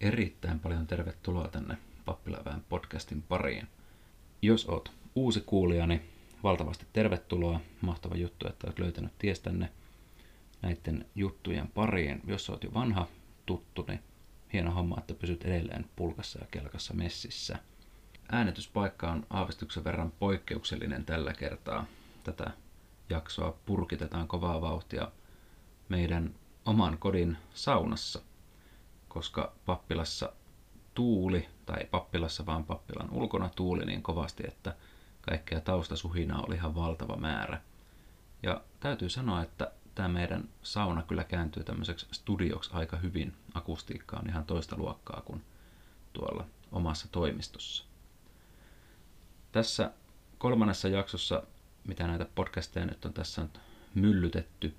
erittäin paljon tervetuloa tänne Pappilaväen podcastin pariin. Jos oot uusi kuulija, niin valtavasti tervetuloa. Mahtava juttu, että olet löytänyt tiestänne näiden juttujen pariin. Jos oot jo vanha tuttu, niin hieno homma, että pysyt edelleen pulkassa ja kelkassa messissä. Äänityspaikka on aavistuksen verran poikkeuksellinen tällä kertaa. Tätä jaksoa purkitetaan kovaa vauhtia meidän oman kodin saunassa, koska pappilassa tuuli, tai pappilassa vaan pappilan ulkona tuuli niin kovasti, että kaikkea taustasuhinaa oli ihan valtava määrä. Ja täytyy sanoa, että tämä meidän sauna kyllä kääntyy tämmöiseksi studioksi aika hyvin. Akustiikka on ihan toista luokkaa kuin tuolla omassa toimistossa. Tässä kolmannessa jaksossa, mitä näitä podcasteja nyt on tässä nyt myllytetty,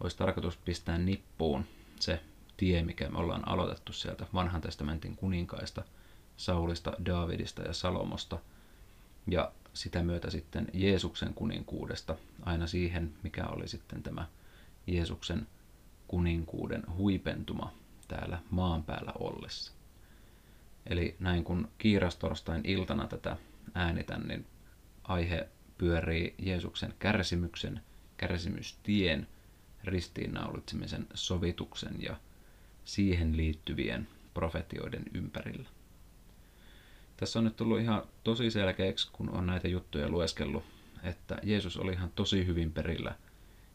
olisi tarkoitus pistää nippuun se tie, mikä me ollaan aloitettu sieltä vanhan testamentin kuninkaista, Saulista, Daavidista ja Salomosta, ja sitä myötä sitten Jeesuksen kuninkuudesta aina siihen, mikä oli sitten tämä Jeesuksen kuninkuuden huipentuma täällä maan päällä ollessa. Eli näin kun kiirastorstain iltana tätä äänitän, niin aihe pyörii Jeesuksen kärsimyksen, kärsimystien, ristiinnaulitsemisen sovituksen ja siihen liittyvien profetioiden ympärillä. Tässä on nyt tullut ihan tosi selkeäksi, kun on näitä juttuja lueskellut, että Jeesus oli ihan tosi hyvin perillä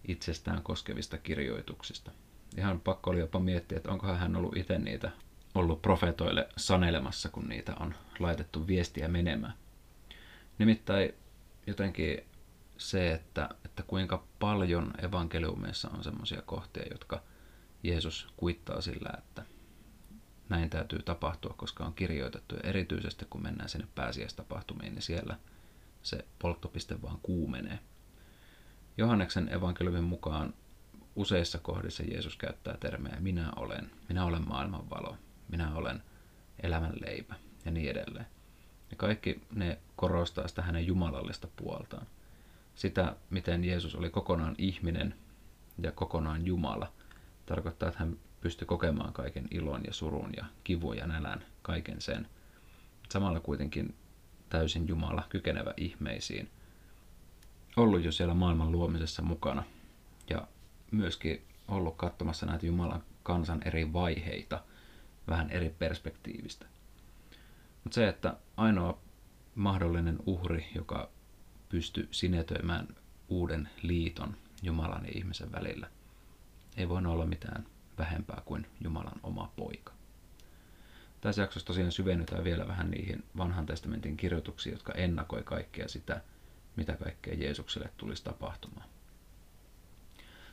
itsestään koskevista kirjoituksista. Ihan pakko oli jopa miettiä, että onkohan hän ollut itse niitä ollut profetoille sanelemassa, kun niitä on laitettu viestiä menemään. Nimittäin jotenkin se, että, että kuinka paljon evankeliumeissa on semmoisia kohtia, jotka Jeesus kuittaa sillä, että näin täytyy tapahtua, koska on kirjoitettu. Ja erityisesti kun mennään sinne pääsiäistapahtumiin, niin siellä se polttopiste vaan kuumenee. Johanneksen evankeliumin mukaan useissa kohdissa Jeesus käyttää termejä minä olen, minä olen maailman valo, minä olen elämän leipä ja niin edelleen. Ja kaikki ne korostaa sitä hänen jumalallista puoltaan. Sitä, miten Jeesus oli kokonaan ihminen ja kokonaan Jumala, tarkoittaa, että hän pystyi kokemaan kaiken ilon ja surun ja kivun ja nälän, kaiken sen. Samalla kuitenkin täysin Jumala, kykenevä ihmeisiin, ollut jo siellä maailman luomisessa mukana ja myöskin ollut katsomassa näitä Jumalan kansan eri vaiheita vähän eri perspektiivistä. Mutta se, että ainoa mahdollinen uhri, joka pystyi sinetöimään uuden liiton Jumalan ja ihmisen välillä, ei voi olla mitään vähempää kuin Jumalan oma poika. Tässä jaksossa tosiaan syvennytään vielä vähän niihin vanhan testamentin kirjoituksiin, jotka ennakoi kaikkea sitä, mitä kaikkea Jeesukselle tulisi tapahtumaan.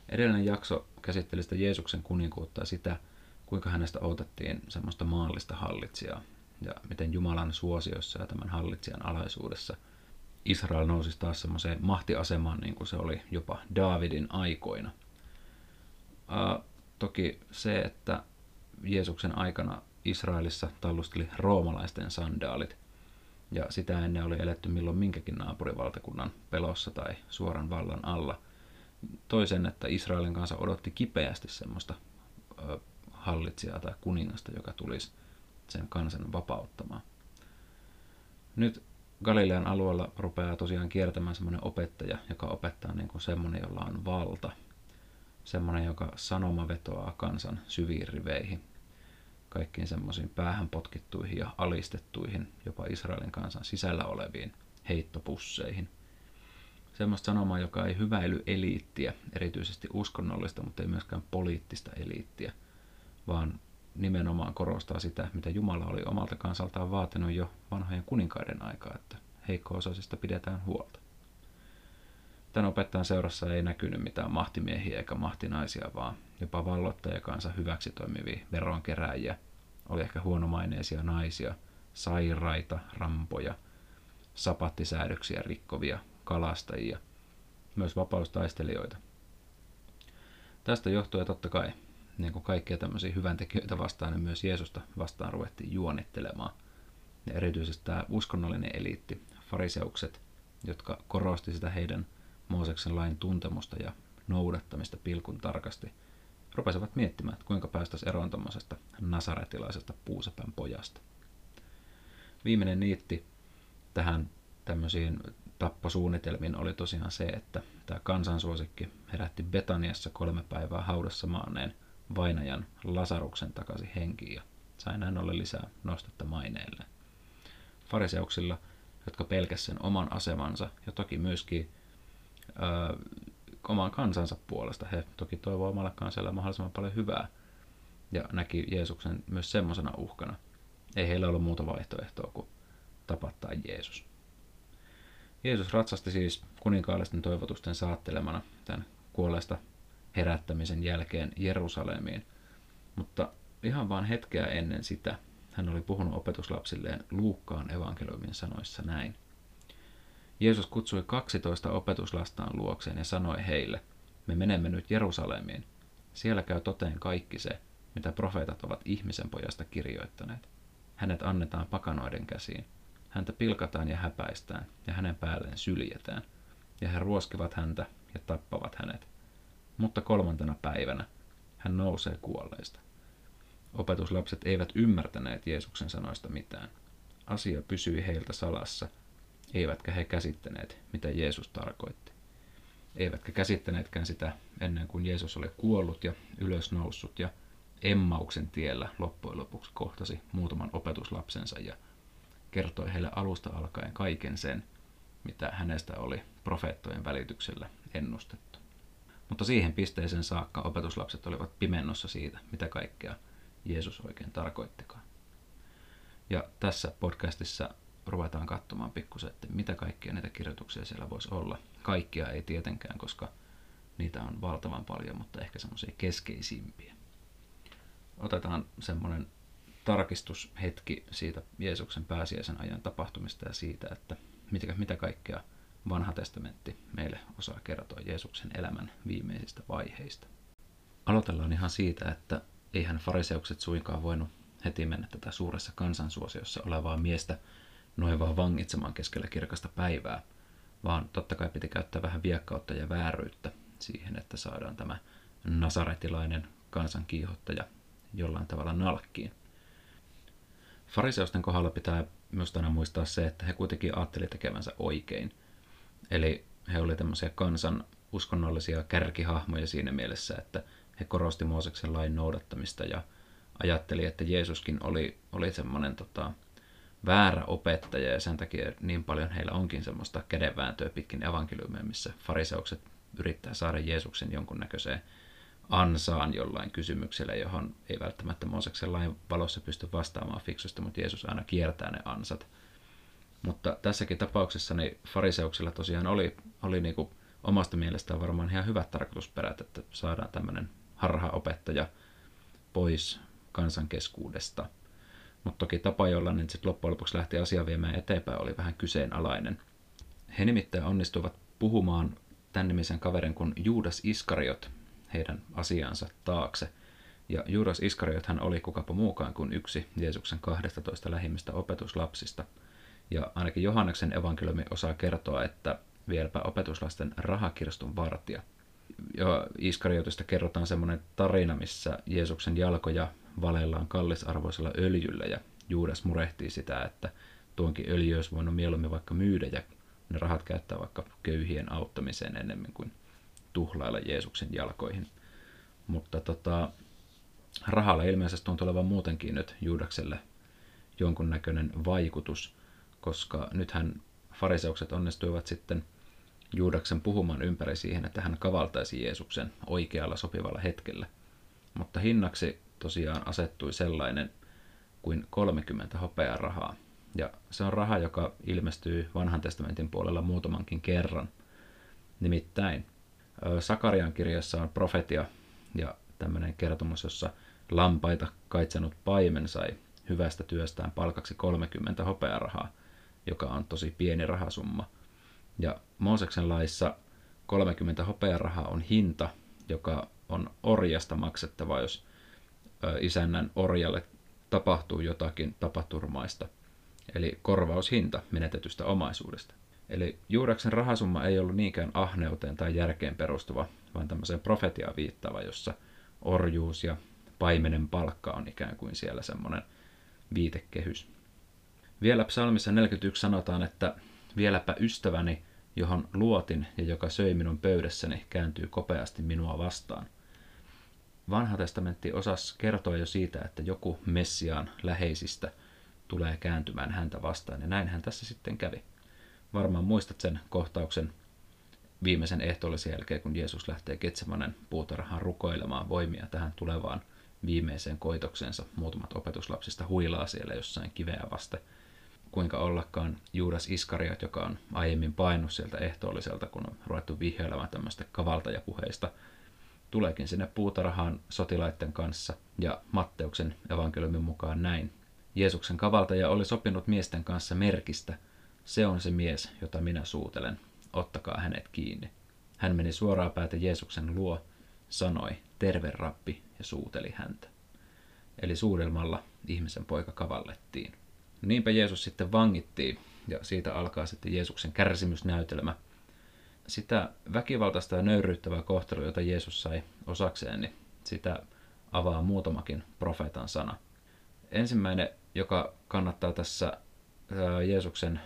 Edellinen jakso käsitteli sitä Jeesuksen kuninkuutta ja sitä, kuinka hänestä otettiin semmoista maallista hallitsijaa, ja miten Jumalan suosiossa ja tämän hallitsijan alaisuudessa Israel nousi taas semmoiseen mahtiasemaan, niin kuin se oli jopa Daavidin aikoina. Toki se, että Jeesuksen aikana Israelissa tallusteli roomalaisten sandaalit, ja sitä ennen oli eletty milloin minkäkin naapurivaltakunnan pelossa tai suoran vallan alla. Toisen, että Israelin kanssa odotti kipeästi semmoista ö, hallitsijaa tai kuningasta, joka tulisi sen kansan vapauttamaan. Nyt Galilean alueella rupeaa tosiaan kiertämään semmoinen opettaja, joka opettaa niin kuin semmoinen, jolla on valta. Semmoinen, joka sanoma vetoaa kansan syviin riveihin, kaikkiin semmoisiin päähän potkittuihin ja alistettuihin, jopa Israelin kansan sisällä oleviin heittopusseihin. Semmoista sanomaa, joka ei hyväily eliittiä, erityisesti uskonnollista, mutta ei myöskään poliittista eliittiä, vaan nimenomaan korostaa sitä, mitä Jumala oli omalta kansaltaan vaatinut jo vanhojen kuninkaiden aikaa, että heikko-osaisista pidetään huolta. Tämän opettajan seurassa ei näkynyt mitään mahtimiehiä eikä mahtinaisia, vaan jopa valloittajakansa hyväksi toimivia veronkeräjiä. Oli ehkä huonomaineisia naisia, sairaita, rampoja, sapattisäädöksiä rikkovia, kalastajia, myös vapaustaistelijoita. Tästä johtuen totta kai niin kuin kaikkia tämmöisiä hyväntekijöitä vastaan, niin myös Jeesusta vastaan ruvettiin juonittelemaan. Ja erityisesti tämä uskonnollinen eliitti, fariseukset, jotka korosti sitä heidän Mooseksen lain tuntemusta ja noudattamista pilkun tarkasti, rupesivat miettimään, että kuinka päästäisiin eroon tuommoisesta nasaretilaisesta puusepän pojasta. Viimeinen niitti tähän tämmöisiin tapposuunnitelmiin oli tosiaan se, että tämä kansansuosikki herätti Betaniassa kolme päivää haudassa maaneen vainajan Lasaruksen takaisin henkiin ja sai näin ollen lisää nostetta maineelle. Fariseuksilla, jotka pelkäsivät sen oman asemansa ja toki myöskin ö, oman kansansa puolesta, he toki toivoo omalle kansalle mahdollisimman paljon hyvää ja näki Jeesuksen myös semmoisena uhkana. Ei heillä ollut muuta vaihtoehtoa kuin tapattaa Jeesus. Jeesus ratsasti siis kuninkaallisten toivotusten saattelemana tämän kuolleesta herättämisen jälkeen Jerusalemiin, mutta ihan vain hetkeä ennen sitä hän oli puhunut opetuslapsilleen Luukkaan evankeliumin sanoissa näin. Jeesus kutsui 12 opetuslastaan luokseen ja sanoi heille, me menemme nyt Jerusalemiin. Siellä käy toteen kaikki se, mitä profeetat ovat ihmisen pojasta kirjoittaneet. Hänet annetaan pakanoiden käsiin. Häntä pilkataan ja häpäistään, ja hänen päälleen syljetään. Ja he ruoskivat häntä ja tappavat hänet. Mutta kolmantena päivänä hän nousee kuolleista. Opetuslapset eivät ymmärtäneet Jeesuksen sanoista mitään. Asia pysyi heiltä salassa, eivätkä he käsittäneet, mitä Jeesus tarkoitti. Eivätkä käsittäneetkään sitä ennen kuin Jeesus oli kuollut ja ylösnoussut ja Emmauksen tiellä loppujen lopuksi kohtasi muutaman opetuslapsensa ja kertoi heille alusta alkaen kaiken sen, mitä hänestä oli profeettojen välityksellä ennustettu. Mutta siihen pisteeseen saakka opetuslapset olivat pimennossa siitä, mitä kaikkea Jeesus oikein tarkoittikaan. Ja tässä podcastissa ruvetaan katsomaan pikkusen, että mitä kaikkia näitä kirjoituksia siellä voisi olla. Kaikkia ei tietenkään, koska niitä on valtavan paljon, mutta ehkä semmoisia keskeisimpiä. Otetaan semmoinen tarkistushetki siitä Jeesuksen pääsiäisen ajan tapahtumista ja siitä, että mitä, mitä kaikkea vanha testamentti meille osaa kertoa Jeesuksen elämän viimeisistä vaiheista. Aloitellaan ihan siitä, että eihän fariseukset suinkaan voinut heti mennä tätä suuressa kansansuosiossa olevaa miestä noin vaan vangitsemaan keskellä kirkasta päivää, vaan totta kai piti käyttää vähän viekkautta ja vääryyttä siihen, että saadaan tämä nasaretilainen kansankiihottaja jollain tavalla nalkkiin. Fariseusten kohdalla pitää myös aina muistaa se, että he kuitenkin ajatteli tekevänsä oikein. Eli he olivat tämmöisiä kansan uskonnollisia kärkihahmoja siinä mielessä, että he korosti Mooseksen lain noudattamista ja ajatteli, että Jeesuskin oli, oli semmoinen tota, väärä opettaja ja sen takia niin paljon heillä onkin semmoista kädenvääntöä pitkin evankeliumia, missä fariseukset yrittää saada Jeesuksen jonkunnäköiseen ansaan jollain kysymyksellä, johon ei välttämättä Mooseksen lain valossa pysty vastaamaan fiksusti, mutta Jeesus aina kiertää ne ansat. Mutta tässäkin tapauksessa niin fariseuksilla tosiaan oli, oli niin kuin omasta mielestään varmaan ihan hyvät tarkoitusperät, että saadaan tämmöinen harhaopettaja pois kansan keskuudesta. Mutta toki tapa, jolla ne sitten loppujen lopuksi lähti asiaa viemään eteenpäin, oli vähän kyseenalainen. He nimittäin onnistuivat puhumaan tämän nimisen kaverin kuin Juudas Iskariot heidän asiansa taakse. Ja Juudas Iskariot hän oli kukapa muukaan kuin yksi Jeesuksen 12 lähimmistä opetuslapsista. Ja ainakin Johanneksen evankeliumi osaa kertoa, että vieläpä opetuslasten rahakirstun vartija – jo Iskariotista kerrotaan semmoinen tarina, missä Jeesuksen jalkoja valellaan kallisarvoisella öljyllä ja Juudas murehtii sitä, että tuonkin öljy olisi voinut mieluummin vaikka myydä ja ne rahat käyttää vaikka köyhien auttamiseen enemmän kuin tuhlailla Jeesuksen jalkoihin. Mutta tota, rahalla ilmeisesti on tulevan muutenkin nyt Juudakselle jonkunnäköinen vaikutus, koska nythän fariseukset onnistuivat sitten – Juudaksen puhumaan ympäri siihen, että hän kavaltaisi Jeesuksen oikealla sopivalla hetkellä. Mutta hinnaksi tosiaan asettui sellainen kuin 30 hopeaa rahaa. Ja se on raha, joka ilmestyy vanhan testamentin puolella muutamankin kerran. Nimittäin Sakarian kirjassa on profetia ja tämmöinen kertomus, jossa lampaita kaitsenut paimen sai hyvästä työstään palkaksi 30 hopearahaa, joka on tosi pieni rahasumma – ja Mooseksen laissa 30 hopearahaa on hinta, joka on orjasta maksettava, jos isännän orjalle tapahtuu jotakin tapaturmaista. Eli korvaushinta menetetystä omaisuudesta. Eli Juudaksen rahasumma ei ollut niinkään ahneuteen tai järkeen perustuva, vaan tämmöiseen profetiaan viittava, jossa orjuus ja paimenen palkka on ikään kuin siellä semmoinen viitekehys. Vielä psalmissa 41 sanotaan, että vieläpä ystäväni, johon luotin ja joka söi minun pöydässäni, kääntyy kopeasti minua vastaan. Vanha testamentti osas kertoa jo siitä, että joku Messiaan läheisistä tulee kääntymään häntä vastaan, ja näinhän tässä sitten kävi. Varmaan muistat sen kohtauksen viimeisen ehtoollisen jälkeen, kun Jeesus lähtee Ketsemanen puutarhaan rukoilemaan voimia tähän tulevaan viimeiseen koitoksensa. Muutamat opetuslapsista huilaa siellä jossain kiveä vaste. Kuinka ollakaan Juudas Iskariot, joka on aiemmin painut sieltä ehtoolliselta, kun on ruvettu vihjailemaan tämmöistä kavaltajapuheista, tuleekin sinne puutarhaan sotilaiden kanssa ja Matteuksen evankeliumin mukaan näin. Jeesuksen kavaltaja oli sopinut miesten kanssa merkistä. Se on se mies, jota minä suutelen. Ottakaa hänet kiinni. Hän meni suoraan päätä Jeesuksen luo, sanoi, terve rappi, ja suuteli häntä. Eli suudelmalla ihmisen poika kavallettiin. Niinpä Jeesus sitten vangittiin, ja siitä alkaa sitten Jeesuksen kärsimysnäytelmä. Sitä väkivaltaista ja nöyryyttävää kohtelua, jota Jeesus sai osakseen, niin sitä avaa muutamakin profeetan sana. Ensimmäinen, joka kannattaa tässä Jeesuksen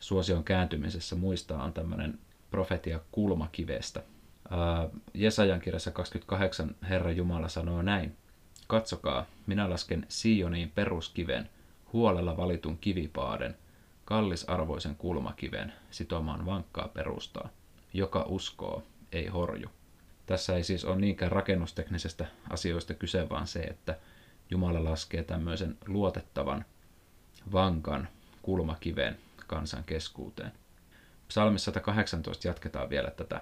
suosion kääntymisessä muistaa, on tämmöinen profetia kulmakivestä – Jesajan kirjassa 28 Herra Jumala sanoo näin. Katsokaa, minä lasken Sioniin peruskiven, huolella valitun kivipaaden, kallisarvoisen kulmakiven, sitomaan vankkaa perustaa. Joka uskoo, ei horju. Tässä ei siis ole niinkään rakennusteknisestä asioista kyse, vaan se, että Jumala laskee tämmöisen luotettavan, vankan kulmakiven kansan keskuuteen. Psalmissa 118 jatketaan vielä tätä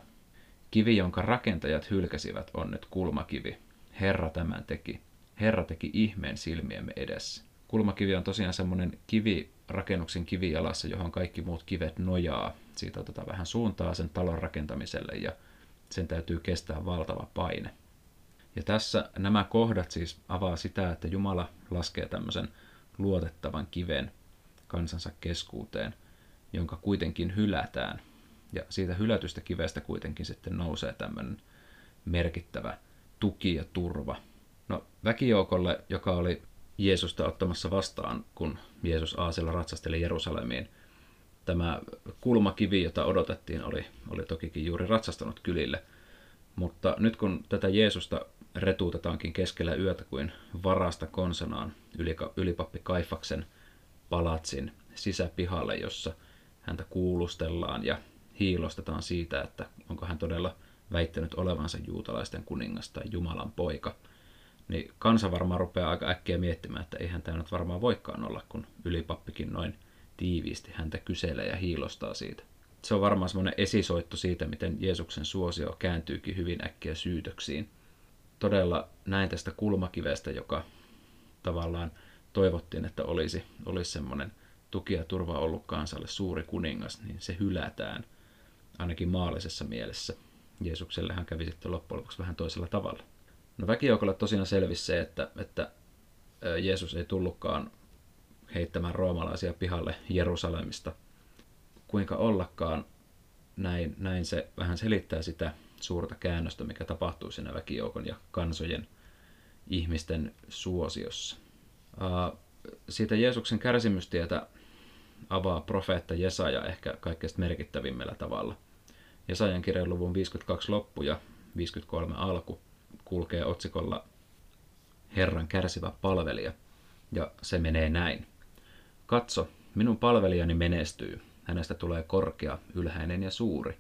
Kivi, jonka rakentajat hylkäsivät, on nyt kulmakivi. Herra tämän teki. Herra teki ihmeen silmiemme edessä. Kulmakivi on tosiaan semmoinen kivi, rakennuksen kivijalassa, johon kaikki muut kivet nojaa. Siitä otetaan vähän suuntaa sen talon rakentamiselle ja sen täytyy kestää valtava paine. Ja tässä nämä kohdat siis avaa sitä, että Jumala laskee tämmöisen luotettavan kiven kansansa keskuuteen, jonka kuitenkin hylätään – ja siitä hylätystä kivestä kuitenkin sitten nousee tämmöinen merkittävä tuki ja turva. No väkijoukolle, joka oli Jeesusta ottamassa vastaan, kun Jeesus aasilla ratsasteli Jerusalemiin, tämä kulmakivi, jota odotettiin, oli, oli tokikin juuri ratsastanut kylille. Mutta nyt kun tätä Jeesusta retuutetaankin keskellä yötä kuin varasta konsanaan ylipappi Kaifaksen palatsin sisäpihalle, jossa häntä kuulustellaan ja hiilostetaan siitä, että onko hän todella väittänyt olevansa juutalaisten kuningas tai Jumalan poika, niin kansa varmaan rupeaa aika äkkiä miettimään, että eihän tämä nyt varmaan voikaan olla, kun ylipappikin noin tiiviisti häntä kyselee ja hiilostaa siitä. Se on varmaan semmoinen esisoitto siitä, miten Jeesuksen suosio kääntyykin hyvin äkkiä syytöksiin. Todella näin tästä kulmakivestä, joka tavallaan toivottiin, että olisi, olisi semmoinen tuki ja turva ollut kansalle suuri kuningas, niin se hylätään ainakin maallisessa mielessä. Jeesuksellehan kävi sitten loppujen lopuksi vähän toisella tavalla. No väkijoukolle tosiaan selvisi se, että, että Jeesus ei tullutkaan heittämään roomalaisia pihalle Jerusalemista. Kuinka ollakaan, näin, näin se vähän selittää sitä suurta käännöstä, mikä tapahtui siinä väkijoukon ja kansojen ihmisten suosiossa. Siitä Jeesuksen kärsimystietä avaa profeetta Jesaja ehkä kaikkein merkittävimmällä tavalla. Jesajan kirjan luvun 52 loppu ja 53 alku kulkee otsikolla Herran kärsivä palvelija, ja se menee näin. Katso, minun palvelijani menestyy, hänestä tulee korkea, ylhäinen ja suuri.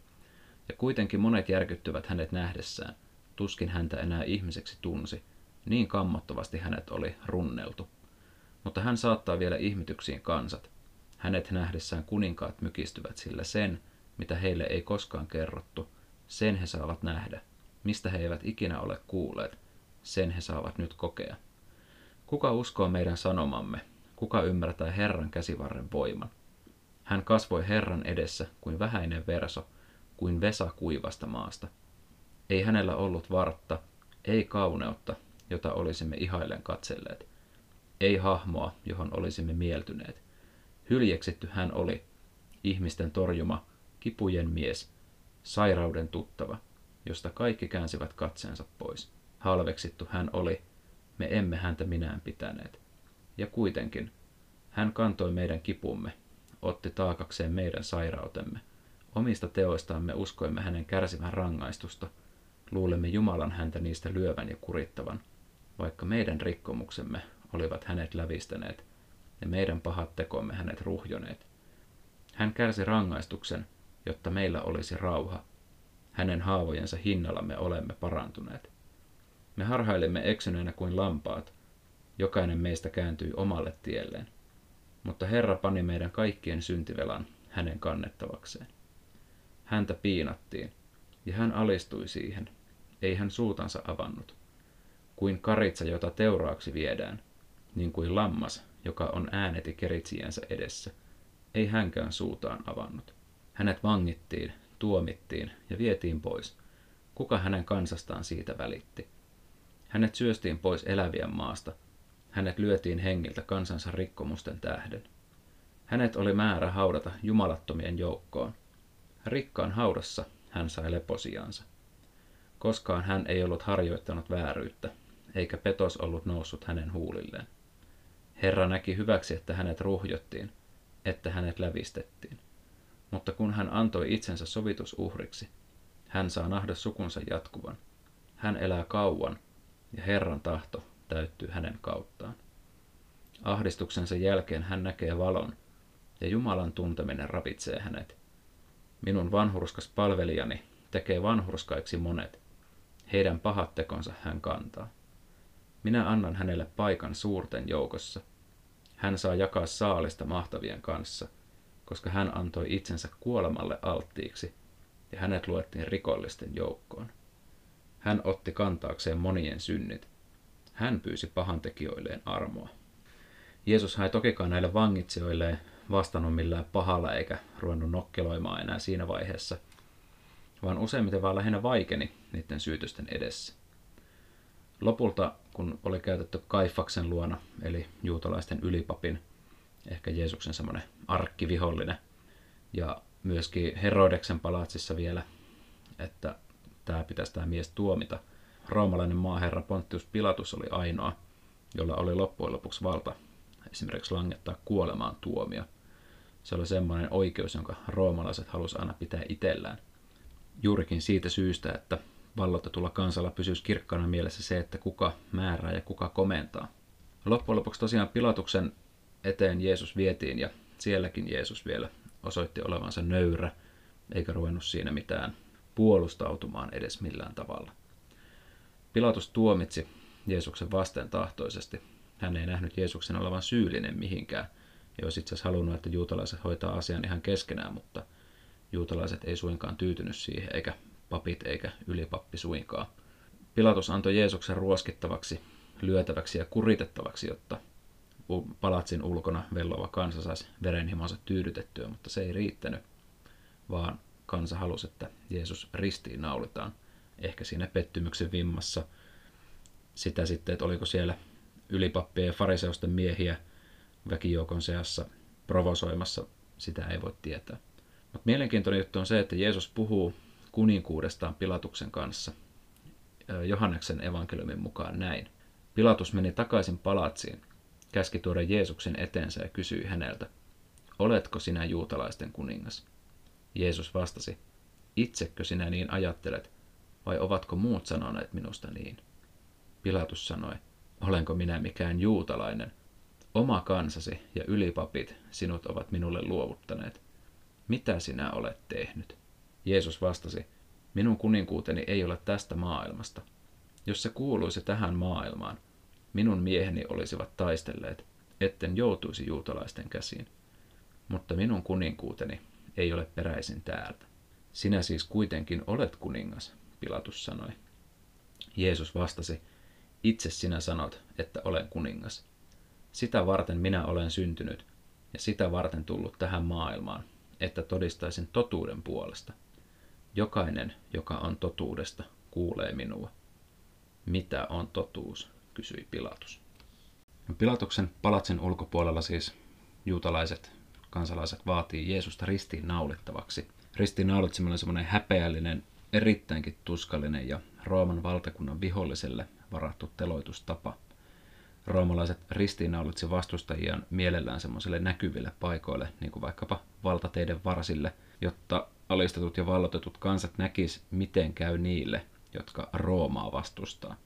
Ja kuitenkin monet järkyttyvät hänet nähdessään, tuskin häntä enää ihmiseksi tunsi, niin kammottavasti hänet oli runneltu. Mutta hän saattaa vielä ihmetyksiin kansat. Hänet nähdessään kuninkaat mykistyvät, sillä sen, mitä heille ei koskaan kerrottu, sen he saavat nähdä. Mistä he eivät ikinä ole kuulleet, sen he saavat nyt kokea. Kuka uskoo meidän sanomamme? Kuka ymmärtää Herran käsivarren voiman? Hän kasvoi Herran edessä kuin vähäinen verso, kuin vesa kuivasta maasta. Ei hänellä ollut vartta, ei kauneutta, jota olisimme ihaillen katselleet. Ei hahmoa, johon olisimme mieltyneet. Hyljeksitty hän oli, ihmisten torjuma, kipujen mies, sairauden tuttava, josta kaikki käänsivät katseensa pois. halveksittu hän oli, me emme häntä minään pitäneet. Ja kuitenkin, hän kantoi meidän kipumme, otti taakakseen meidän sairautemme. Omista teoistaan me uskoimme hänen kärsivän rangaistusta, luulemme Jumalan häntä niistä lyövän ja kurittavan, vaikka meidän rikkomuksemme olivat hänet lävistäneet ja meidän pahat tekomme hänet ruhjoneet. Hän kärsi rangaistuksen, jotta meillä olisi rauha. Hänen haavojensa hinnalla me olemme parantuneet. Me harhailimme eksyneenä kuin lampaat. Jokainen meistä kääntyi omalle tielleen. Mutta Herra pani meidän kaikkien syntivelan hänen kannettavakseen. Häntä piinattiin, ja hän alistui siihen. Ei hän suutansa avannut. Kuin karitsa, jota teuraaksi viedään, niin kuin lammas, joka on ääneti keritsijänsä edessä. Ei hänkään suutaan avannut. Hänet vangittiin, tuomittiin ja vietiin pois. Kuka hänen kansastaan siitä välitti? Hänet syöstiin pois elävien maasta. Hänet lyötiin hengiltä kansansa rikkomusten tähden. Hänet oli määrä haudata jumalattomien joukkoon. Rikkaan haudassa hän sai leposiansa. Koskaan hän ei ollut harjoittanut vääryyttä, eikä petos ollut noussut hänen huulilleen. Herra näki hyväksi, että hänet ruhjottiin, että hänet lävistettiin. Mutta kun hän antoi itsensä sovitusuhriksi, hän saa nähdä sukunsa jatkuvan. Hän elää kauan, ja Herran tahto täyttyy hänen kauttaan. Ahdistuksensa jälkeen hän näkee valon, ja Jumalan tunteminen ravitsee hänet. Minun vanhurskas palvelijani tekee vanhurskaiksi monet. Heidän pahat tekonsa hän kantaa. Minä annan hänelle paikan suurten joukossa. Hän saa jakaa saalista mahtavien kanssa, koska hän antoi itsensä kuolemalle alttiiksi, ja hänet luettiin rikollisten joukkoon. Hän otti kantaakseen monien synnit. Hän pyysi pahantekijöilleen armoa. Jeesus ei tokikaan näille vangitsijoille vastannut millään pahalla eikä ruvennut nokkeloimaan enää siinä vaiheessa, vaan useimmiten vaan lähinnä vaikeni niiden syytösten edessä. Lopulta, kun oli käytetty Kaifaksen luona, eli juutalaisten ylipapin, ehkä Jeesuksen semmoinen arkkivihollinen, ja myöskin Herodeksen palatsissa vielä, että tämä pitäisi tämä mies tuomita. Roomalainen maaherra Pontius Pilatus oli ainoa, jolla oli loppujen lopuksi valta esimerkiksi langettaa kuolemaan tuomio. Se oli semmoinen oikeus, jonka roomalaiset halusivat aina pitää itsellään. Juurikin siitä syystä, että vallotetulla kansalla pysyisi kirkkaana mielessä se, että kuka määrää ja kuka komentaa. Loppujen lopuksi tosiaan Pilatuksen eteen Jeesus vietiin ja sielläkin Jeesus vielä osoitti olevansa nöyrä, eikä ruvennut siinä mitään puolustautumaan edes millään tavalla. Pilatus tuomitsi Jeesuksen vasten tahtoisesti. Hän ei nähnyt Jeesuksen olevan syyllinen mihinkään, ja olisi itse asiassa halunnut, että juutalaiset hoitaa asian ihan keskenään, mutta juutalaiset ei suinkaan tyytynyt siihen, eikä papit eikä ylipappi suinkaan. Pilatus antoi Jeesuksen ruoskittavaksi, lyötäväksi ja kuritettavaksi, jotta palatsin ulkona vellova kansa saisi verenhimonsa tyydytettyä, mutta se ei riittänyt, vaan kansa halusi, että Jeesus ristiin naulitaan. Ehkä siinä pettymyksen vimmassa sitä sitten, että oliko siellä ylipappien ja fariseusten miehiä väkijoukon seassa provosoimassa, sitä ei voi tietää. Mutta mielenkiintoinen juttu on se, että Jeesus puhuu kuninkuudestaan Pilatuksen kanssa Johanneksen evankeliumin mukaan näin. Pilatus meni takaisin palatsiin, käski tuoda Jeesuksen eteensä ja kysyi häneltä, oletko sinä juutalaisten kuningas? Jeesus vastasi, itsekö sinä niin ajattelet, vai ovatko muut sanoneet minusta niin? Pilatus sanoi, olenko minä mikään juutalainen? Oma kansasi ja ylipapit sinut ovat minulle luovuttaneet. Mitä sinä olet tehnyt? Jeesus vastasi, minun kuninkuuteni ei ole tästä maailmasta. Jos se kuuluisi tähän maailmaan, minun mieheni olisivat taistelleet, etten joutuisi juutalaisten käsiin. Mutta minun kuninkuuteni ei ole peräisin täältä. Sinä siis kuitenkin olet kuningas, Pilatus sanoi. Jeesus vastasi, itse sinä sanot, että olen kuningas. Sitä varten minä olen syntynyt ja sitä varten tullut tähän maailmaan, että todistaisin totuuden puolesta. Jokainen, joka on totuudesta, kuulee minua. Mitä on totuus, kysyi Pilatus. Pilatuksen palatsin ulkopuolella siis juutalaiset kansalaiset vaatii Jeesusta ristiin naulittavaksi. Ristiin naulitseminen on semmoinen häpeällinen, erittäinkin tuskallinen ja Rooman valtakunnan viholliselle varattu teloitustapa. Roomalaiset ristiinnaulitsi vastustajiaan mielellään semmoisille näkyville paikoille, niin kuin vaikkapa valtateiden varsille, jotta alistetut ja vallotetut kansat näkis, miten käy niille, jotka Roomaa vastustaa.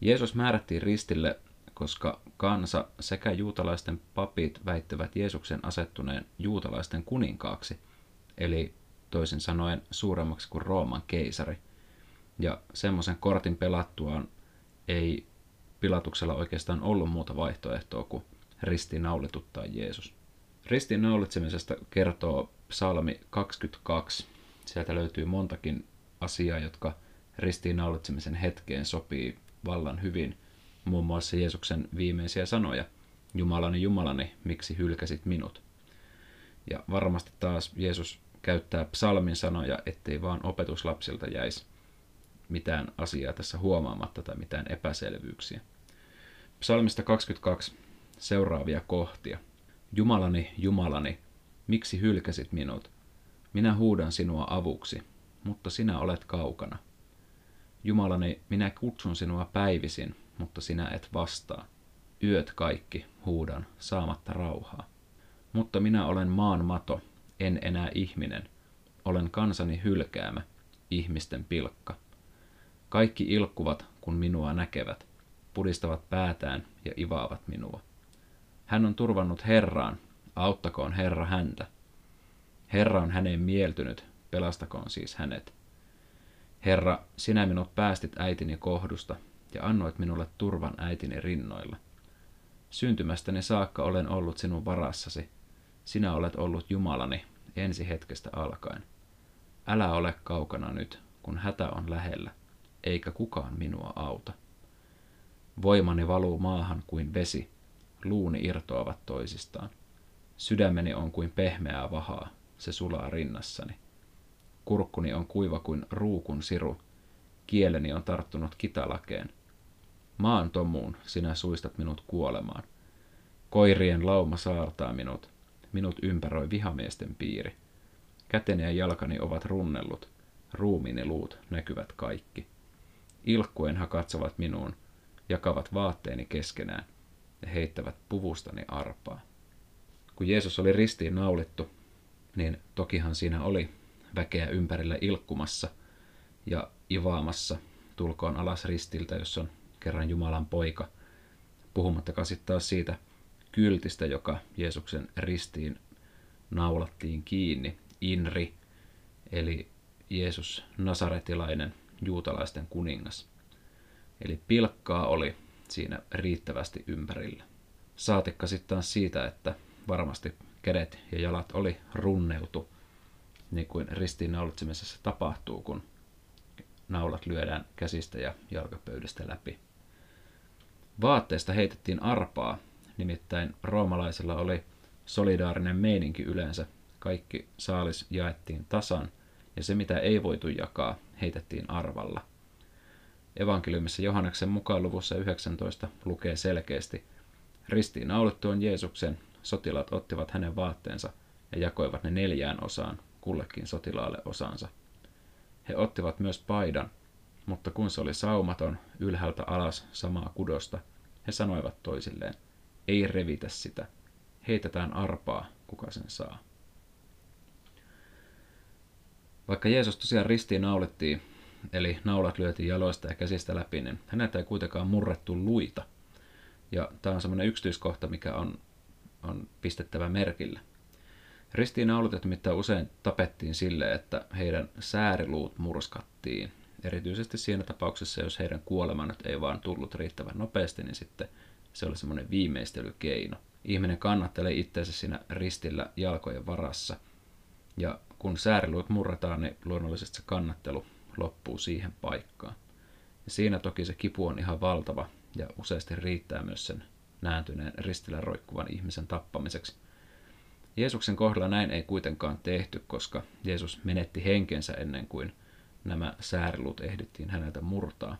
Jeesus määrättiin ristille, koska kansa sekä juutalaisten papit väittävät Jeesuksen asettuneen juutalaisten kuninkaaksi, eli toisin sanoen suuremmaksi kuin Rooman keisari. Ja semmoisen kortin pelattuaan ei Pilatuksella oikeastaan ollut muuta vaihtoehtoa kuin ristiinnaulituttaa Jeesus. Ristiinnaulitsemisesta kertoo psalmi 22. Sieltä löytyy montakin asiaa, jotka ristiinnaulitsemisen hetkeen sopii vallan hyvin. Muun muassa Jeesuksen viimeisiä sanoja. Jumalani, Jumalani, miksi hylkäsit minut? Ja varmasti taas Jeesus käyttää psalmin sanoja, ettei vaan opetuslapsilta jäisi mitään asiaa tässä huomaamatta tai mitään epäselvyyksiä. Psalmista 22 seuraavia kohtia. Jumalani, Jumalani, miksi hylkäsit minut? Minä huudan sinua avuksi, mutta sinä olet kaukana. Jumalani, minä kutsun sinua päivisin, mutta sinä et vastaa. Yöt kaikki huudan saamatta rauhaa. Mutta minä olen maan mato, en enää ihminen. Olen kansani hylkäämä, ihmisten pilkka. Kaikki ilkkuvat, kun minua näkevät, pudistavat päätään ja ivaavat minua. Hän on turvannut Herraan, auttakoon Herra häntä. Herra on häneen mieltynyt, pelastakoon siis hänet. Herra, sinä minut päästit äitini kohdusta ja annoit minulle turvan äitini rinnoilla. Syntymästäni saakka olen ollut sinun varassasi. Sinä olet ollut Jumalani ensi hetkestä alkaen. Älä ole kaukana nyt, kun hätä on lähellä eikä kukaan minua auta. Voimani valuu maahan kuin vesi, luuni irtoavat toisistaan. Sydämeni on kuin pehmeää vahaa, se sulaa rinnassani. Kurkkuni on kuiva kuin ruukun siru, kieleni on tarttunut kitalakeen. Maan tomuun sinä suistat minut kuolemaan. Koirien lauma saartaa minut, minut ympäröi vihamiesten piiri. Käteni ja jalkani ovat runnellut, ruumiini luut näkyvät kaikki. Ilkkuen he katsovat minuun, jakavat vaatteeni keskenään ja heittävät puvustani arpaa. Kun Jeesus oli ristiin naulittu, niin tokihan siinä oli väkeä ympärillä ilkkumassa ja ivaamassa tulkoon alas ristiltä, jos on kerran Jumalan poika. Puhumattakaan sitten taas siitä kyltistä, joka Jeesuksen ristiin naulattiin kiinni, Inri, eli Jeesus Nasaretilainen, juutalaisten kuningas. Eli pilkkaa oli siinä riittävästi ympärillä. Saatikka sitten siitä, että varmasti kädet ja jalat oli runneltu, niin kuin ristiinnaulitsemisessa tapahtuu, kun naulat lyödään käsistä ja jalkapöydästä läpi. Vaatteesta heitettiin arpaa, nimittäin roomalaisilla oli solidaarinen meininki yleensä. Kaikki saalis jaettiin tasan, ja se mitä ei voitu jakaa, heitettiin arvalla. Evankeliumissa Johanneksen mukaan luvussa 19 lukee selkeästi, ristiin naulittuun Jeesuksen sotilaat ottivat hänen vaatteensa ja jakoivat ne neljään osaan, kullekin sotilaalle osansa. He ottivat myös paidan, mutta kun se oli saumaton, ylhäältä alas samaa kudosta, he sanoivat toisilleen, ei revitä sitä, heitetään arpaa, kuka sen saa. Vaikka Jeesus tosiaan ristiin naulittiin, eli naulat lyötiin jaloista ja käsistä läpi, niin häneltä ei kuitenkaan murrettu luita. Ja tämä on semmoinen yksityiskohta, mikä on, on pistettävä merkille. Ristiin naulutet mitä usein tapettiin sille, että heidän sääriluut murskattiin. Erityisesti siinä tapauksessa, jos heidän kuolemanut ei vaan tullut riittävän nopeasti, niin sitten se oli semmoinen viimeistelykeino. Ihminen kannattelee itseensä siinä ristillä jalkojen varassa. Ja kun sääriluut murretaan, niin luonnollisesti se kannattelu loppuu siihen paikkaan. Ja siinä toki se kipu on ihan valtava ja useasti riittää myös sen nääntyneen ristillä roikkuvan ihmisen tappamiseksi. Jeesuksen kohdalla näin ei kuitenkaan tehty, koska Jeesus menetti henkensä ennen kuin nämä säärilut ehdittiin häneltä murtaa.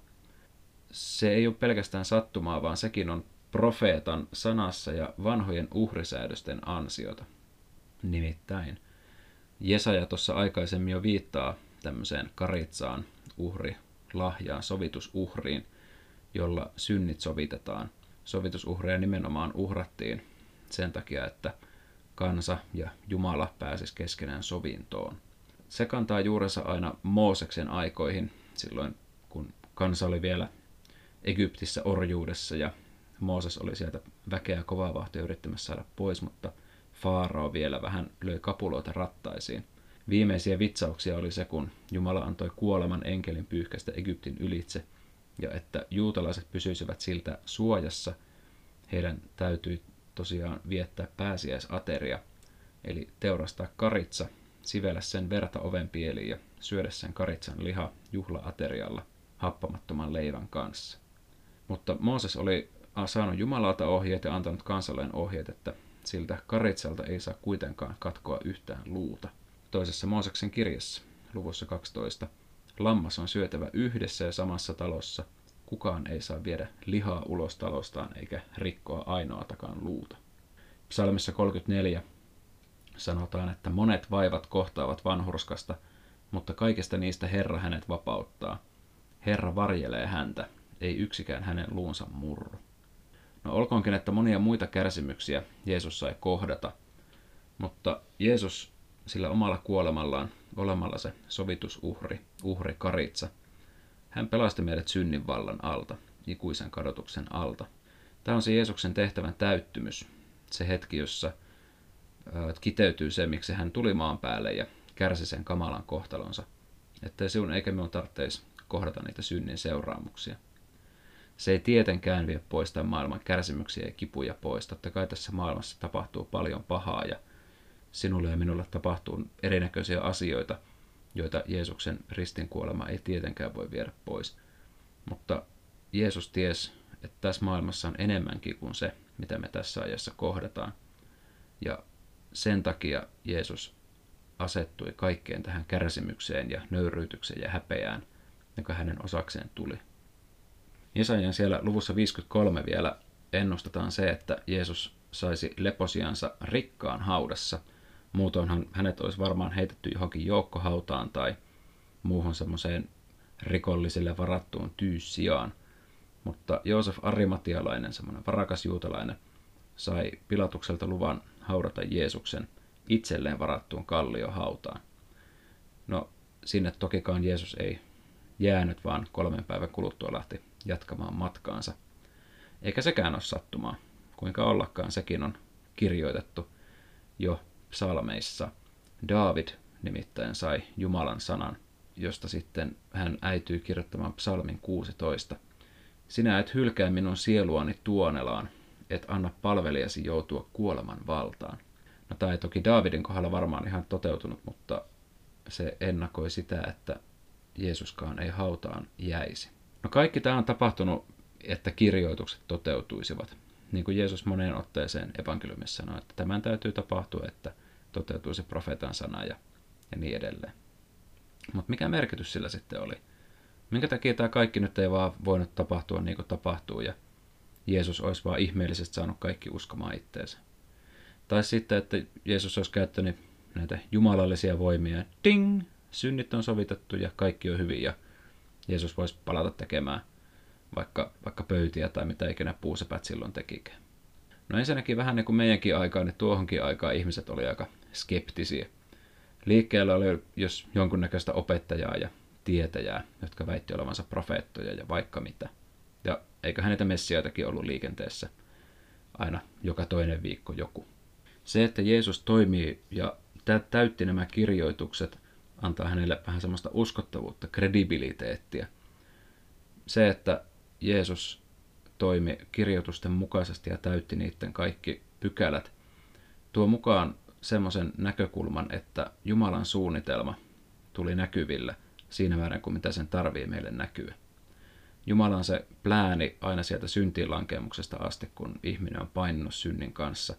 Se ei ole pelkästään sattumaa, vaan sekin on profeetan sanassa ja vanhojen uhrisäädösten ansiota. Nimittäin Jesaja tuossa aikaisemmin jo viittaa tämmöiseen karitsaan, uhri, lahjaan, sovitusuhriin, jolla synnit sovitetaan. Sovitusuhreja nimenomaan uhrattiin sen takia, että kansa ja Jumala pääsisi keskenään sovintoon. Se kantaa juurensa aina Mooseksen aikoihin, silloin kun kansa oli vielä Egyptissä orjuudessa ja Mooses oli sieltä väkeä kovaa vahtia yrittämässä saada pois, mutta Faarao vielä vähän löi kapuloita rattaisiin. Viimeisiä vitsauksia oli se, kun Jumala antoi kuoleman enkelin pyyhkästä Egyptin ylitse, ja että juutalaiset pysyisivät siltä suojassa, heidän täytyi tosiaan viettää pääsiäisateria, eli teurastaa karitsa, sivellä sen verta ovenpieliin ja syödä sen karitsan liha juhlaaterialla happamattoman leivän kanssa. Mutta Mooses oli saanut Jumalalta ohjeet ja antanut kansalleen ohjeet, että siltä karitsalta ei saa kuitenkaan katkoa yhtään luuta. Toisessa Mooseksen kirjassa, luvussa 12, lammas on syötävä yhdessä ja samassa talossa. Kukaan ei saa viedä lihaa ulos talostaan eikä rikkoa ainoatakaan luuta. Psalmissa 34 sanotaan, että monet vaivat kohtaavat vanhurskasta, mutta kaikesta niistä Herra hänet vapauttaa. Herra varjelee häntä, ei yksikään hänen luunsa murru. No olkoonkin, että monia muita kärsimyksiä Jeesus sai kohdata, mutta Jeesus sillä omalla kuolemallaan, olemalla se sovitusuhri, uhri karitsa, hän pelasti meidät synnin vallan alta, ikuisen kadotuksen alta. Tämä on se Jeesuksen tehtävän täyttymys, se hetki, jossa kiteytyy se, miksi hän tuli maan päälle ja kärsi sen kamalan kohtalonsa, että sinun eikä minun tarvitsisi kohdata niitä synnin seuraamuksia. Se ei tietenkään vie pois tämän maailman kärsimyksiä ja kipuja pois. Totta kai tässä maailmassa tapahtuu paljon pahaa ja sinulle ja minulle tapahtuu erinäköisiä asioita, joita Jeesuksen ristinkuolema ei tietenkään voi viedä pois. Mutta Jeesus ties, että tässä maailmassa on enemmänkin kuin se, mitä me tässä ajassa kohdataan. Ja sen takia Jeesus asettui kaikkeen tähän kärsimykseen ja nöyryytykseen ja häpeään, joka hänen osakseen tuli. Jesajan siellä luvussa 53 vielä ennustetaan se, että Jeesus saisi leposiansa rikkaan haudassa. Muutoinhan hänet olisi varmaan heitetty johonkin joukkohautaan tai muuhun semmoiseen rikollisille varattuun tyyssijaan. Mutta Joosef Arimatialainen, semmoinen varakas juutalainen, sai Pilatukselta luvan haudata Jeesuksen itselleen varattuun kalliohautaan. No, sinne tokikaan Jeesus ei jäänyt, vaan kolmen päivän kuluttua lähti jatkamaan matkaansa. Eikä sekään ole sattumaa. Kuinka ollakaan sekin on kirjoitettu jo psalmeissa. David nimittäin sai Jumalan sanan, josta sitten hän äityy kirjoittamaan psalmin 16. Sinä et hylkää minun sieluani tuonelaan, et anna palvelijasi joutua kuoleman valtaan. No tämä ei toki Davidin kohdalla varmaan ihan toteutunut, mutta se ennakoi sitä, että Jeesuskaan ei hautaan jäisi. No kaikki tämä on tapahtunut, että kirjoitukset toteutuisivat. Niin kuin Jeesus moneen otteeseen evankeliumissa sanoi, että tämän täytyy tapahtua, että toteutuisi profeetan sana ja, ja niin edelleen. Mutta mikä merkitys sillä sitten oli? Minkä takia tämä kaikki nyt ei vaan voinut tapahtua niin kuin tapahtuu ja Jeesus olisi vaan ihmeellisesti saanut kaikki uskomaan itteensä? Tai sitten, että Jeesus olisi käyttänyt näitä jumalallisia voimia, ding, synnit on sovitettu ja kaikki on hyvin ja Jeesus voisi palata tekemään vaikka, vaikka pöytiä tai mitä ikinä puusepät silloin tekikään. No ensinnäkin vähän niin kuin meidänkin aikaan, niin tuohonkin aikaan ihmiset oli aika skeptisiä. Liikkeellä oli jos jonkunnäköistä opettajaa ja tietäjää, jotka väitti olevansa profeettoja ja vaikka mitä. Ja eiköhän niitä messioitakin ollut liikenteessä aina joka toinen viikko joku. Se, että Jeesus toimii ja täytti nämä kirjoitukset – antaa hänelle vähän semmoista uskottavuutta, kredibiliteettiä. Se, että Jeesus toimi kirjoitusten mukaisesti ja täytti niiden kaikki pykälät, tuo mukaan semmoisen näkökulman, että Jumalan suunnitelma tuli näkyville siinä määrin kuin mitä sen tarvii meille näkyä. Jumalan se plääni aina sieltä syntiin lankemuksesta asti, kun ihminen on painunut synnin kanssa,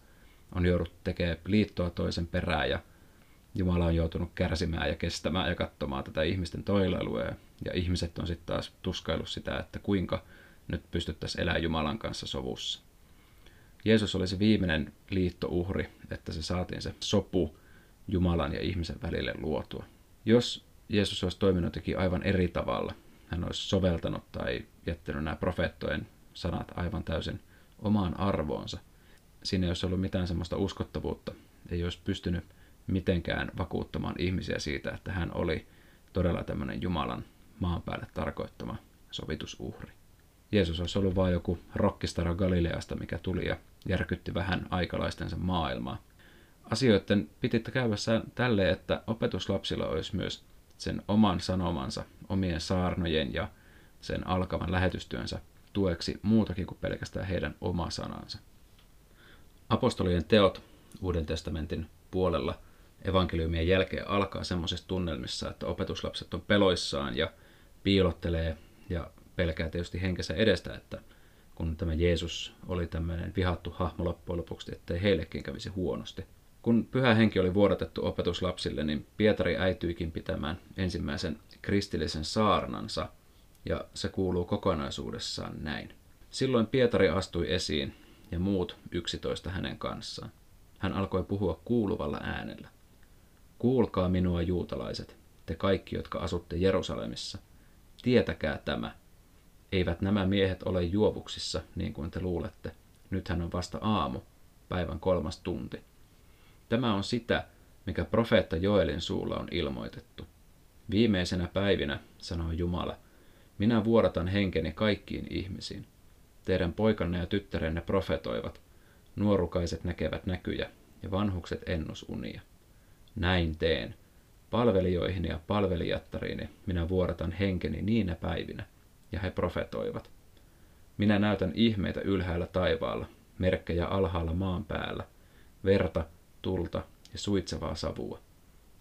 on jouduttu tekemään liittoa toisen perään ja Jumala on joutunut kärsimään ja kestämään ja katsomaan tätä ihmisten toilailua. Ja ihmiset on sitten taas tuskaillut sitä, että kuinka nyt pystyttäisiin elämään Jumalan kanssa sovussa. Jeesus oli se viimeinen liittouhri, että se saatiin se sopu Jumalan ja ihmisen välille luotua. Jos Jeesus olisi toiminut jotenkin aivan eri tavalla, hän olisi soveltanut tai jättänyt nämä profeettojen sanat aivan täysin omaan arvoonsa. Siinä ei olisi ollut mitään semmoista uskottavuutta, ei olisi pystynyt mitenkään vakuuttamaan ihmisiä siitä, että hän oli todella tämmöinen Jumalan maan päälle tarkoittama sovitusuhri. Jeesus olisi ollut vain joku rockistara Galileasta, mikä tuli ja järkytti vähän aikalaistensa maailmaa. Asioiden piti käydä tälle, että opetuslapsilla olisi myös sen oman sanomansa, omien saarnojen ja sen alkavan lähetystyönsä tueksi muutakin kuin pelkästään heidän oma sanansa. Apostolien teot Uuden testamentin puolella evankeliumien jälkeen alkaa semmoisessa tunnelmissa, että opetuslapset on peloissaan ja piilottelee ja pelkää tietysti henkensä edestä, että kun tämä Jeesus oli tämmöinen vihattu hahmo loppujen lopuksi, ettei heillekin kävisi huonosti. Kun pyhä henki oli vuodatettu opetuslapsille, niin Pietari äityikin pitämään ensimmäisen kristillisen saarnansa, ja se kuuluu kokonaisuudessaan näin. Silloin Pietari astui esiin, ja muut yksitoista hänen kanssaan. Hän alkoi puhua kuuluvalla äänellä. Kuulkaa minua juutalaiset, te kaikki, jotka asutte Jerusalemissa. Tietäkää tämä. Eivät nämä miehet ole juovuksissa, niin kuin te luulette. Nythän on vasta aamu, päivän kolmas tunti. Tämä on sitä, mikä profeetta Joelin suulla on ilmoitettu. Viimeisenä päivinä, sanoo Jumala, minä vuodatan henkeni kaikkiin ihmisiin. Teidän poikanne ja tyttärenne profetoivat, nuorukaiset näkevät näkyjä ja vanhukset ennusunia. Näin teen. Palvelijoihin ja palvelijattariini minä vuoratan henkeni niinä päivinä, ja he profetoivat. Minä näytän ihmeitä ylhäällä taivaalla, merkkejä alhaalla maan päällä, verta, tulta ja suitsevaa savua.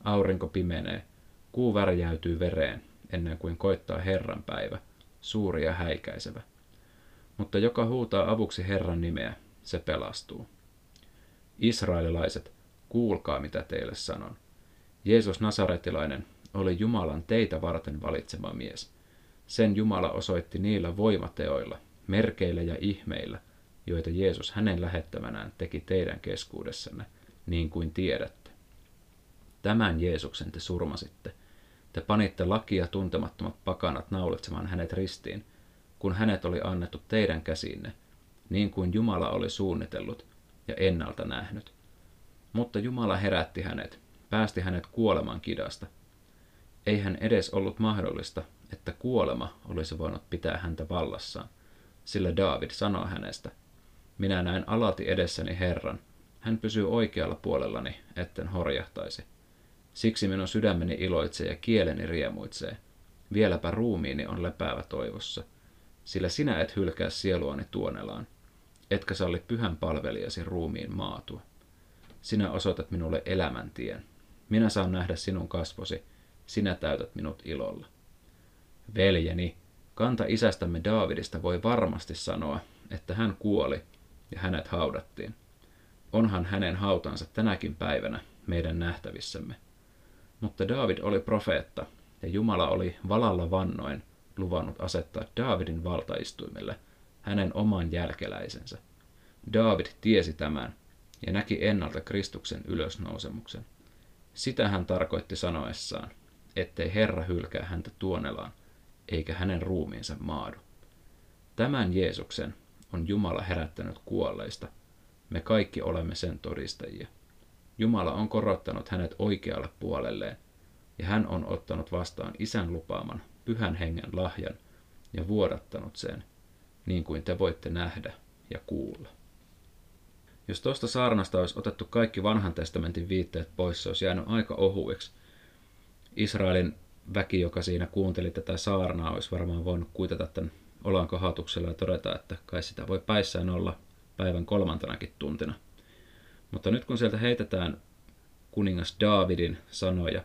Aurinko pimenee, kuu värjäytyy vereen, ennen kuin koittaa Herran päivä, suuri ja häikäisevä. Mutta joka huutaa avuksi Herran nimeä, se pelastuu. Israelilaiset, kuulkaa mitä teille sanon. Jeesus Nasaretilainen oli Jumalan teitä varten valitsema mies. Sen Jumala osoitti niillä voimateoilla, merkeillä ja ihmeillä, joita Jeesus hänen lähettämänään teki teidän keskuudessanne, niin kuin tiedätte. Tämän Jeesuksen te surmasitte. Te panitte lakia tuntemattomat pakanat naulitsemaan hänet ristiin, kun hänet oli annettu teidän käsinne, niin kuin Jumala oli suunnitellut ja ennalta nähnyt. Mutta Jumala herätti hänet, päästi hänet kuoleman kidasta. Ei hän edes ollut mahdollista, että kuolema olisi voinut pitää häntä vallassaan, sillä David sanoi hänestä, minä näen alati edessäni Herran, hän pysyy oikealla puolellani, etten horjahtaisi. Siksi minun sydämeni iloitsee ja kieleni riemuitsee. Vieläpä ruumiini on lepäävä toivossa, sillä sinä et hylkää sieluani tuonelaan, etkä salli pyhän palvelijasi ruumiin maatua. Sinä osoitat minulle elämäntien. Minä saan nähdä sinun kasvosi, sinä täytät minut ilolla. Veljeni, kanta isästämme Daavidista voi varmasti sanoa, että hän kuoli ja hänet haudattiin. Onhan hänen hautansa tänäkin päivänä meidän nähtävissämme. Mutta David oli profeetta, ja Jumala oli valalla vannoin luvannut asettaa Davidin valtaistuimelle hänen oman jälkeläisensä. David tiesi tämän ja näki ennalta Kristuksen ylösnousemuksen. Sitä hän tarkoitti sanoessaan, ettei Herra hylkää häntä tuonelaan, eikä hänen ruumiinsa maadu. Tämän Jeesuksen on Jumala herättänyt kuolleista. Me kaikki olemme sen todistajia. Jumala on korottanut hänet oikealle puolelleen, ja hän on ottanut vastaan isän lupaaman pyhän hengen lahjan ja vuodattanut sen, niin kuin te voitte nähdä ja kuulla. Jos tuosta saarnasta olisi otettu kaikki vanhan testamentin viitteet pois, se olisi jäänyt aika ohueksi. Israelin väki, joka siinä kuunteli tätä saarnaa, olisi varmaan voinut kuitata tämän olan kohatuksella ja todeta, että kai sitä voi päissään olla päivän kolmantenakin tuntina. Mutta nyt kun sieltä heitetään kuningas Daavidin sanoja,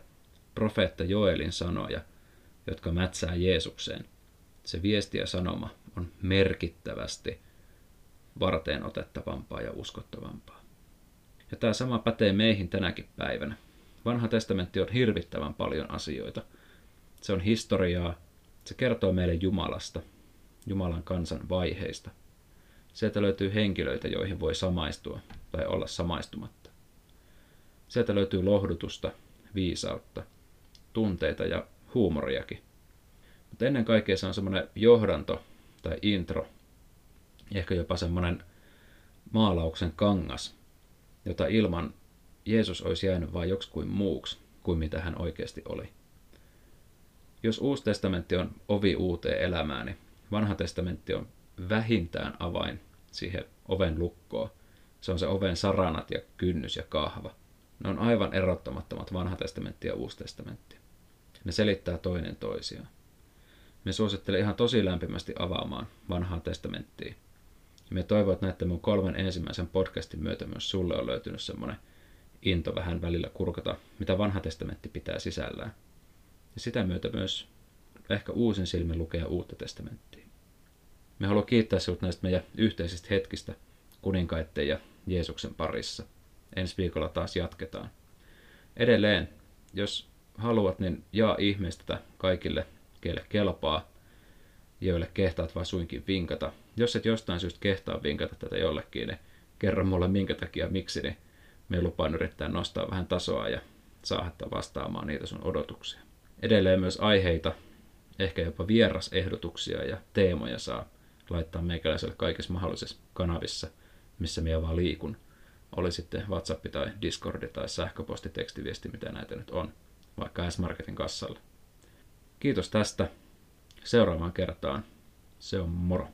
profeetta Joelin sanoja, jotka mätsää Jeesukseen, se viesti ja sanoma on merkittävästi varteen otettavampaa ja uskottavampaa. Ja tämä sama pätee meihin tänäkin päivänä. Vanha testamentti on hirvittävän paljon asioita. Se on historiaa, se kertoo meille Jumalasta, Jumalan kansan vaiheista. Sieltä löytyy henkilöitä, joihin voi samaistua tai olla samaistumatta. Sieltä löytyy lohdutusta, viisautta, tunteita ja huumoriakin. Mutta ennen kaikkea se on semmoinen johdanto tai intro, ehkä jopa semmoinen maalauksen kangas, jota ilman Jeesus olisi jäänyt vain joksikuin muuksi kuin mitä hän oikeasti oli. Jos Uusi testamentti on ovi uuteen elämään, niin Vanha testamentti on vähintään avain siihen oven lukkoon. Se on se oven saranat ja kynnys ja kahva. Ne on aivan erottamattomat vanha testamentti ja uusi testamentti. Ne selittää toinen toisiaan. Me suosittelen ihan tosi lämpimästi avaamaan vanhaa testamenttia. Ja me toivon, että näiden mun kolmen ensimmäisen podcastin myötä myös sulle on löytynyt semmoinen into vähän välillä kurkata, mitä vanha testamentti pitää sisällään. Ja sitä myötä myös ehkä uusin silmin lukea uutta testamenttia. Me haluamme kiittää sinut näistä meidän yhteisistä hetkistä kuninkaiden ja Jeesuksen parissa. Ensi viikolla taas jatketaan. Edelleen, jos haluat, niin jaa ihmeestä kaikille, keille kelpaa, joille kehtaat vai suinkin vinkata. Jos et jostain syystä kehtaa vinkata tätä jollekin, niin kerro mulle minkä takia, miksi, niin me lupaan yrittää nostaa vähän tasoa ja saada vastaamaan niitä sun odotuksia. Edelleen myös aiheita, ehkä jopa vierasehdotuksia ja teemoja saa laittaa meikäläiselle kaikissa mahdollisissa kanavissa, missä minä vaan liikun. Oli sitten WhatsApp tai Discord tai sähköposti, tekstiviesti, mitä näitä nyt on, vaikka S-Marketin kassalla. Kiitos tästä. Seuraavaan kertaan. Se on moro.